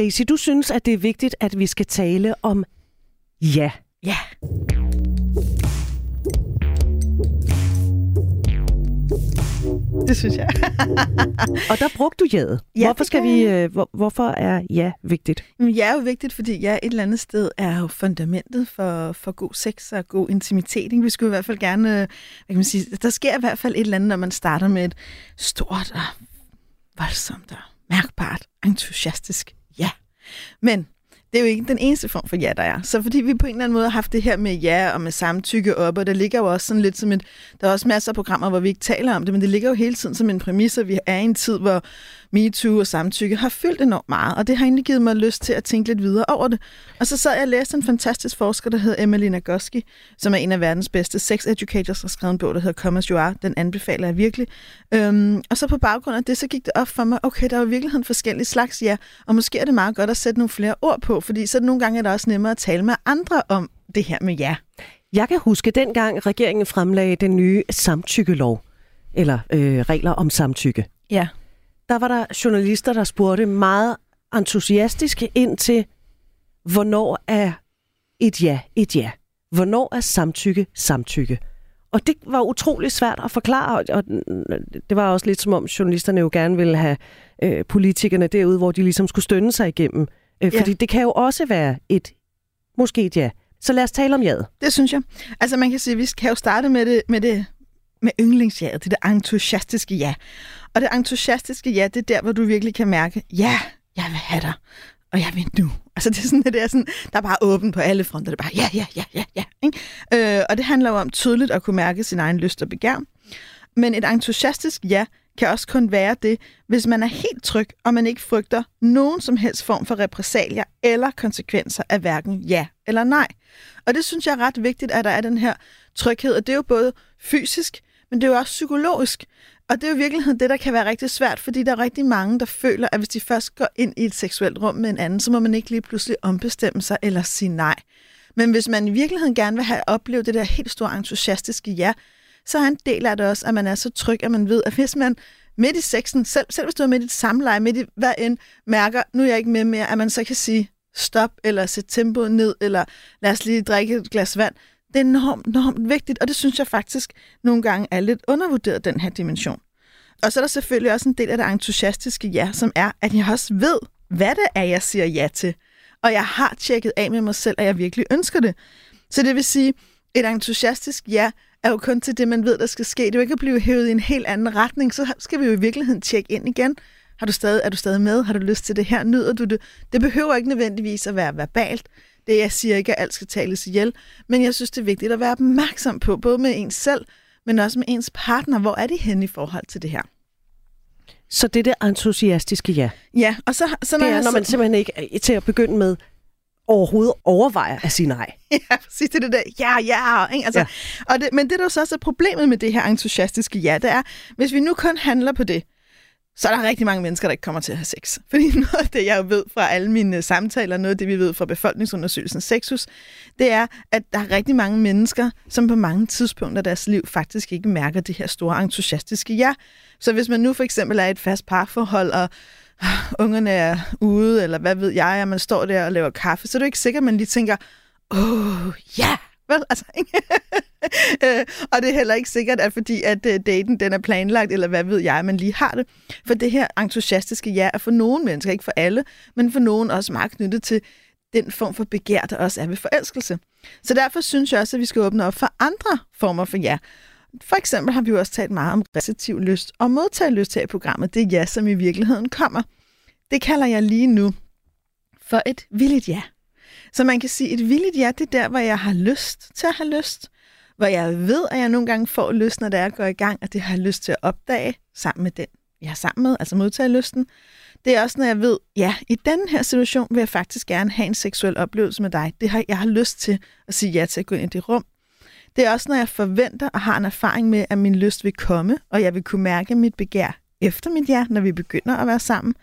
Daisy, du synes, at det er vigtigt, at vi skal tale om ja. Ja. Det synes jeg. Og der brugte du jaet. Ja, hvorfor, skal vi, øh, hvor, hvorfor er ja vigtigt? Ja er jo vigtigt, fordi ja et eller andet sted er jo fundamentet for, for god sex og god intimitet. Ikke? Vi skulle i hvert fald gerne, hvad kan man sige, der sker i hvert fald et eller andet, når man starter med et stort og voldsomt og mærkbart, entusiastisk. Men det er jo ikke den eneste form for ja, der er. Så fordi vi på en eller anden måde har haft det her med ja og med samtykke op, og der ligger jo også sådan lidt som et... Der er også masser af programmer, hvor vi ikke taler om det, men det ligger jo hele tiden som en præmis, at vi er i en tid, hvor MeToo og samtykke har fyldt enormt meget, og det har egentlig givet mig lyst til at tænke lidt videre over det. Og så sad jeg og læste en fantastisk forsker, der hedder Emily Nagoski, som er en af verdens bedste sex educators, og skrevet en bog, der hedder Come As You Are. Den anbefaler jeg virkelig. Øhm, og så på baggrund af det, så gik det op for mig, okay, der er jo i virkeligheden forskellige slags ja, og måske er det meget godt at sætte nogle flere ord på, fordi så nogle gange er det også nemmere at tale med andre om det her med ja. Jeg kan huske, dengang regeringen fremlagde den nye samtykkelov, eller øh, regler om samtykke. Ja. Der var der journalister, der spurgte meget entusiastisk ind til, hvornår er et ja et ja? Hvornår er samtykke samtykke? Og det var utrolig svært at forklare, og det var også lidt som om journalisterne jo gerne ville have øh, politikerne derude, hvor de ligesom skulle stønne sig igennem. Øh, fordi Ja. det kan jo også være et, måske et ja. Så lad os tale om jaet. Det synes jeg. Altså man kan sige, at vi kan jo starte med det, med det med yndlingsjaet, det der entusiastiske ja. Og det entusiastiske ja, det er der, hvor du virkelig kan mærke, ja, jeg vil have dig, og jeg vil nu. Altså det er sådan, det er sådan, der er bare åben på alle fronter, det er bare ja, ja, ja, ja, ja. Ikke? Øh, og det handler jo om tydeligt at kunne mærke sin egen lyst og begær. Men et entusiastisk ja kan også kun være det, hvis man er helt tryg, og man ikke frygter nogen som helst form for repressalier eller konsekvenser af hverken ja eller nej. Og det synes jeg er ret vigtigt, at der er den her tryghed, og det er jo både fysisk, men det er jo også psykologisk. Og det er jo i virkeligheden det, der kan være rigtig svært, fordi der er rigtig mange, der føler, at hvis de først går ind i et seksuelt rum med en anden, så må man ikke lige pludselig ombestemme sig eller sige nej. Men hvis man i virkeligheden gerne vil have oplevet det der helt store entusiastiske ja, så er en del af det også, at man er så tryg, at man ved, at hvis man midt i sexen, selv, selv hvis du er midt i et samleje, midt i hvad end, mærker, nu er jeg ikke med mere, at man så kan sige stop, eller sætte tempoet ned, eller lad os lige drikke et glas vand. Det er enormt, enormt vigtigt, og det synes jeg faktisk nogle gange er lidt undervurderet, den her dimension. Og så er der selvfølgelig også en del af det entusiastiske ja, som er, at jeg også ved, hvad det er, jeg siger ja til. Og jeg har tjekket af med mig selv, at jeg virkelig ønsker det. Så det vil sige, et entusiastisk ja er jo kun til det, man ved, der skal ske. Det er jo ikke at blive hævet i en helt anden retning. Så skal vi jo i virkeligheden tjekke ind igen. Har du stadig, er du stadig med? Har du lyst til det her? Nyder du det? Det behøver ikke nødvendigvis at være verbalt. Det jeg siger ikke, at alt skal tales ihjel. Men jeg synes, det er vigtigt at være opmærksom på, både med ens selv, men også med ens partner. Hvor er de henne i forhold til det her? Så det er det entusiastiske ja. Ja, og så, så Det er, når man simpelthen ikke til at begynde med overhovedet overvejer at sige nej. Ja, præcis det er det der, ja, ja. Ikke? Altså, Ja. Og det, men det, der så også er problemet med det her entusiastiske ja, det er, hvis vi nu kun handler på det, så er der rigtig mange mennesker, der ikke kommer til at have sex. Fordi noget af det, jeg ved fra alle mine samtaler, noget af det, vi ved fra befolkningsundersøgelsen Sexus, det er, at der er rigtig mange mennesker, som på mange tidspunkter af deres liv faktisk ikke mærker det her store entusiastiske ja. Så hvis man nu for eksempel er i et fast parforhold, og ungerne er ude, eller hvad ved jeg, og man står der og laver kaffe, så er det ikke sikkert, at man lige tænker, åh, oh, ja, vel? Altså, ikke? Øh, og det er heller ikke sikkert, at fordi at øh, daten den er planlagt, eller hvad ved jeg, man lige har det. For det her entusiastiske ja er for nogle mennesker, ikke for alle, men for nogen også meget knyttet til den form for begær, der også er ved forelskelse. Så derfor synes jeg også, at vi skal åbne op for andre former for ja. For eksempel har vi jo også talt meget om receptiv lyst og modtagelyst her i programmet. Det er ja, som i virkeligheden kommer. Det kalder jeg lige nu for et villigt ja. Så man kan sige, et villigt ja, det er der, hvor jeg har lyst til at have lyst. Hvor jeg ved, at jeg nogle gange får lyst, når det er at gå i gang, og det har jeg lyst til at opdage sammen med den, jeg er sammen med, altså modtage lysten. Det er også, når jeg ved, ja, i den her situation vil jeg faktisk gerne have en seksuel oplevelse med dig. Det har, jeg har lyst til at sige ja til at gå ind i det rum. Det er også, når jeg forventer og har en erfaring med, at min lyst vil komme, og jeg vil kunne mærke mit begær efter mit ja, når vi begynder at være sammen.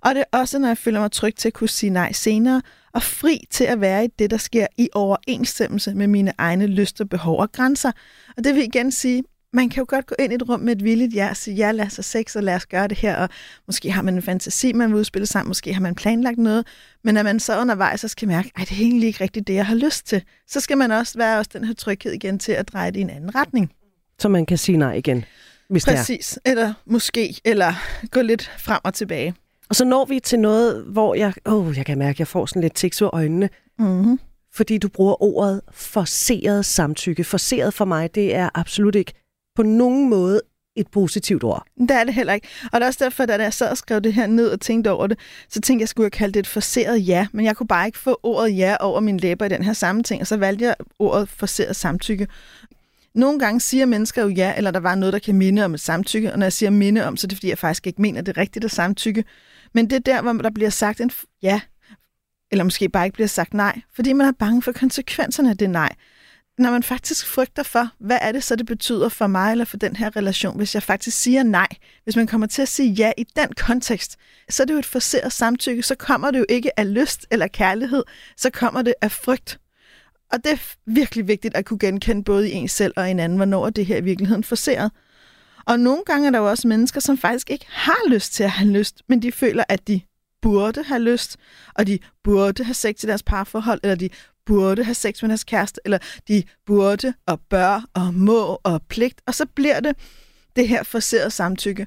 Og det er også, når jeg føler mig tryg til at kunne sige nej senere, og fri til at være i det, der sker i overensstemmelse med mine egne lyster, behov og grænser. Og det vil igen sige, man kan jo godt gå ind i et rum med et villigt ja og sige, ja, lad os have sex, og lad os gøre det her, og måske har man en fantasi, man vil udspille sammen, måske har man planlagt noget, men at man så undervejs så skal mærke, at det er egentlig ikke rigtigt det, jeg har lyst til, så skal man også være også den her tryghed igen til at dreje det i en anden retning. Så man kan sige nej igen, hvis Præcis, det er. eller måske, eller gå lidt frem og tilbage. Og så når vi til noget, hvor jeg, åh, jeg kan mærke, at jeg får sådan lidt tiks ved øjnene. Mm-hmm. Fordi du bruger ordet forseret samtykke. Forseret for mig, det er absolut ikke på nogen måde et positivt ord. Det er det heller ikke. Og det er også derfor, da jeg sad og skrev det her ned og tænkte over det, så tænkte jeg, skulle jeg kalde det et forseret ja, men jeg kunne bare ikke få ordet ja over min læber i den her sammenhæng, og så valgte jeg ordet forseret samtykke. Nogle gange siger mennesker jo ja, eller der var noget, der kan minde om et samtykke, og når jeg siger minde om, så er det fordi, jeg faktisk ikke mener, det er rigtigt at samtykke. Men det er der, hvor der bliver sagt en ja, eller måske bare ikke bliver sagt nej, fordi man er bange for konsekvenserne af det nej. Når man faktisk frygter for, hvad er det så, det betyder for mig eller for den her relation, hvis jeg faktisk siger nej. Hvis man kommer til at sige ja i den kontekst, så er det jo et forseret samtykke, så kommer det jo ikke af lyst eller kærlighed, så kommer det af frygt. Og det er virkelig vigtigt at kunne genkende både i en selv og en anden, hvornår det her i virkeligheden forseret. Og nogle gange er der jo også mennesker, som faktisk ikke har lyst til at have lyst, men de føler, at de burde have lyst, og de burde have sex i deres parforhold, eller de burde have sex med deres kæreste, eller de burde og bør og må og pligt, og så bliver det det her forserede samtykke.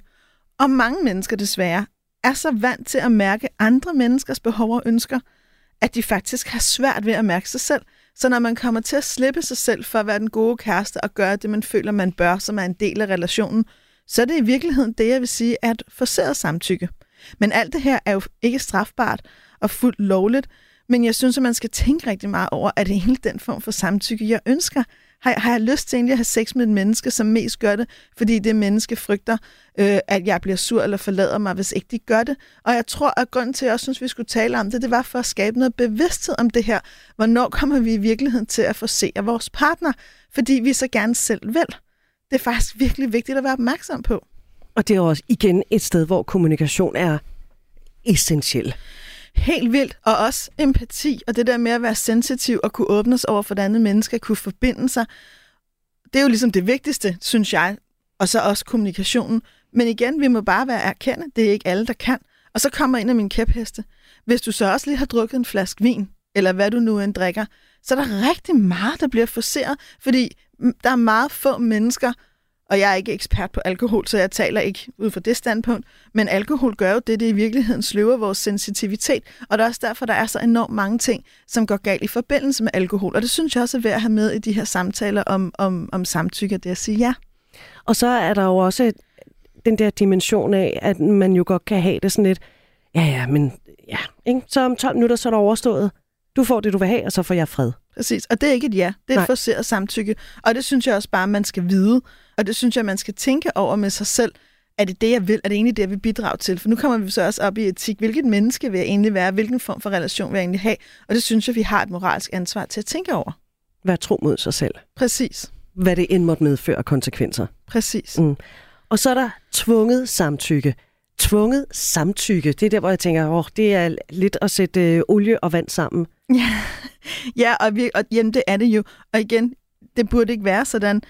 Og mange mennesker desværre er så vant til at mærke andre menneskers behov og ønsker, at de faktisk har svært ved at mærke sig selv. Så når man kommer til at slippe sig selv for at være den gode kæreste og gøre det, man føler, man bør, som er en del af relationen, så er det i virkeligheden det, jeg vil sige, er et forseret samtykke. Men alt det her er jo ikke strafbart og fuldt lovligt, men jeg synes, at man skal tænke rigtig meget over, at det er egentlig den form for samtykke, jeg ønsker. Har, har jeg lyst til egentlig at have sex med et menneske, som mest gør det, fordi det menneske frygter, øh, at jeg bliver sur eller forlader mig, hvis ikke de gør det? Og jeg tror, at grunden til, at jeg også synes, at vi skulle tale om det, det var for at skabe noget bevidsthed om det her. Hvornår kommer vi i virkeligheden til at få se af vores partner? Fordi vi så gerne selv vil. Det er faktisk virkelig vigtigt at være opmærksom på. Og det er også igen et sted, hvor kommunikation er essentiel. Helt vildt. Og også empati, og det der med at være sensitiv og kunne åbnes over for et andet menneske, kunne forbinde sig. Det er jo ligesom det vigtigste, synes jeg. Og så også kommunikationen. Men igen, vi må bare være erkende, det er ikke alle, der kan. Og så kommer en af mine kæpheste. Hvis du så også lige har drukket en flaske vin, eller hvad du nu end drikker, så er der rigtig meget, der bliver forseret, fordi der er meget få mennesker, og jeg er ikke ekspert på alkohol, så jeg taler ikke ud fra det standpunkt. Men alkohol gør jo det, det i virkeligheden sløver vores sensitivitet. Og det er også derfor, der er så enormt mange ting, som går galt i forbindelse med alkohol. Og det synes jeg også er værd at have med i de her samtaler om, om, om samtykke, det at sige ja. Og så er der jo også den der dimension af, at man jo godt kan have det sådan lidt, ja ja, men ja, ikke? så om 12 minutter, så er der overstået. Du får det, du vil have, og så får jeg fred. Præcis, og det er ikke et ja, det er Nej. et forseret samtykke. Og det synes jeg også bare, man skal vide. Og det synes jeg, man skal tænke over med sig selv. Er det det, jeg vil? Er det egentlig det, jeg vil bidrage til? For nu kommer vi så også op i etik. Hvilket menneske vil jeg egentlig være? Hvilken form for relation vil jeg egentlig have? Og det synes jeg, vi har et moralsk ansvar til at tænke over. Vær tro mod sig selv. Præcis. Hvad det end måtte medføre konsekvenser. Præcis. Mm. Og så er der tvunget samtykke. Tvunget samtykke, det er der, hvor jeg tænker, åh, det er lidt at sætte øh, olie og vand sammen. Ja, ja og, vi, og jamen, det er det jo. Og igen, det burde ikke være sådan.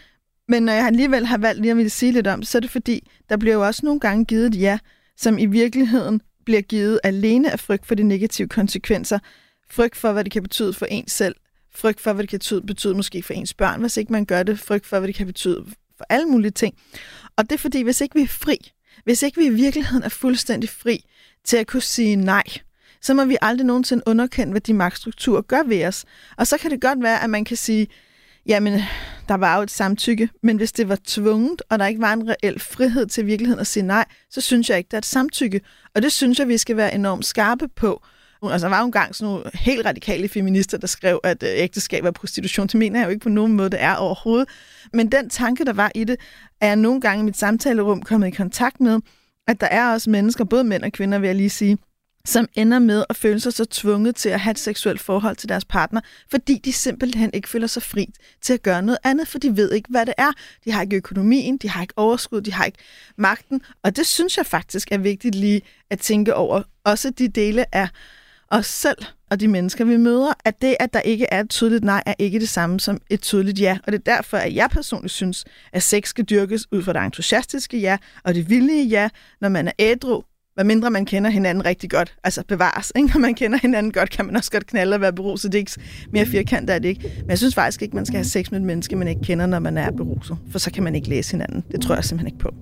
Men når jeg alligevel har valgt lige at ville sige lidt om, så er det fordi, der bliver jo også nogle gange givet et ja, som i virkeligheden bliver givet alene af frygt for de negative konsekvenser. Frygt for, hvad det kan betyde for en selv. Frygt for, hvad det kan betyde, betyde måske for ens børn, hvis ikke man gør det. Frygt for, hvad det kan betyde for alle mulige ting. Og det er fordi, hvis ikke vi er fri, hvis ikke vi i virkeligheden er fuldstændig fri til at kunne sige nej, så må vi aldrig nogensinde underkende, hvad de magtstrukturer gør ved os. Og så kan det godt være, at man kan sige, jamen, der var jo et samtykke, men hvis det var tvunget, og der ikke var en reel frihed til virkeligheden at sige nej, så synes jeg ikke, der er et samtykke. Og det synes jeg, vi skal være enormt skarpe på. Altså, der var jo engang sådan nogle helt radikale feminister, der skrev, at øh, ægteskab er prostitution. Det mener jeg jo ikke på nogen måde, det er overhovedet. Men den tanke, der var i det, er jeg nogle gange i mit samtalerum kommet i kontakt med, at der er også mennesker, både mænd og kvinder, vil jeg lige sige, som ender med at føle sig så tvunget til at have et seksuelt forhold til deres partner, fordi de simpelthen ikke føler sig fri til at gøre noget andet, for de ved ikke, hvad det er. De har ikke økonomien, de har ikke overskud, de har ikke magten, og det synes jeg faktisk er vigtigt lige at tænke over. Også de dele af os selv og de mennesker, vi møder, at det, at der ikke er et tydeligt nej, er ikke det samme som et tydeligt ja. Og det er derfor, at jeg personligt synes, at sex skal dyrkes ud fra det entusiastiske ja og det villige ja, når man er ædru, hvad mindre man kender hinanden rigtig godt, altså bevares. Ikke? Når man kender hinanden godt, kan man også godt knalde og være beruset. Det er ikke mere firkantet er det ikke. Men jeg synes faktisk ikke, man skal have sex med et menneske, man ikke kender, når man er beruset. For så kan man ikke læse hinanden. Det tror jeg simpelthen ikke på.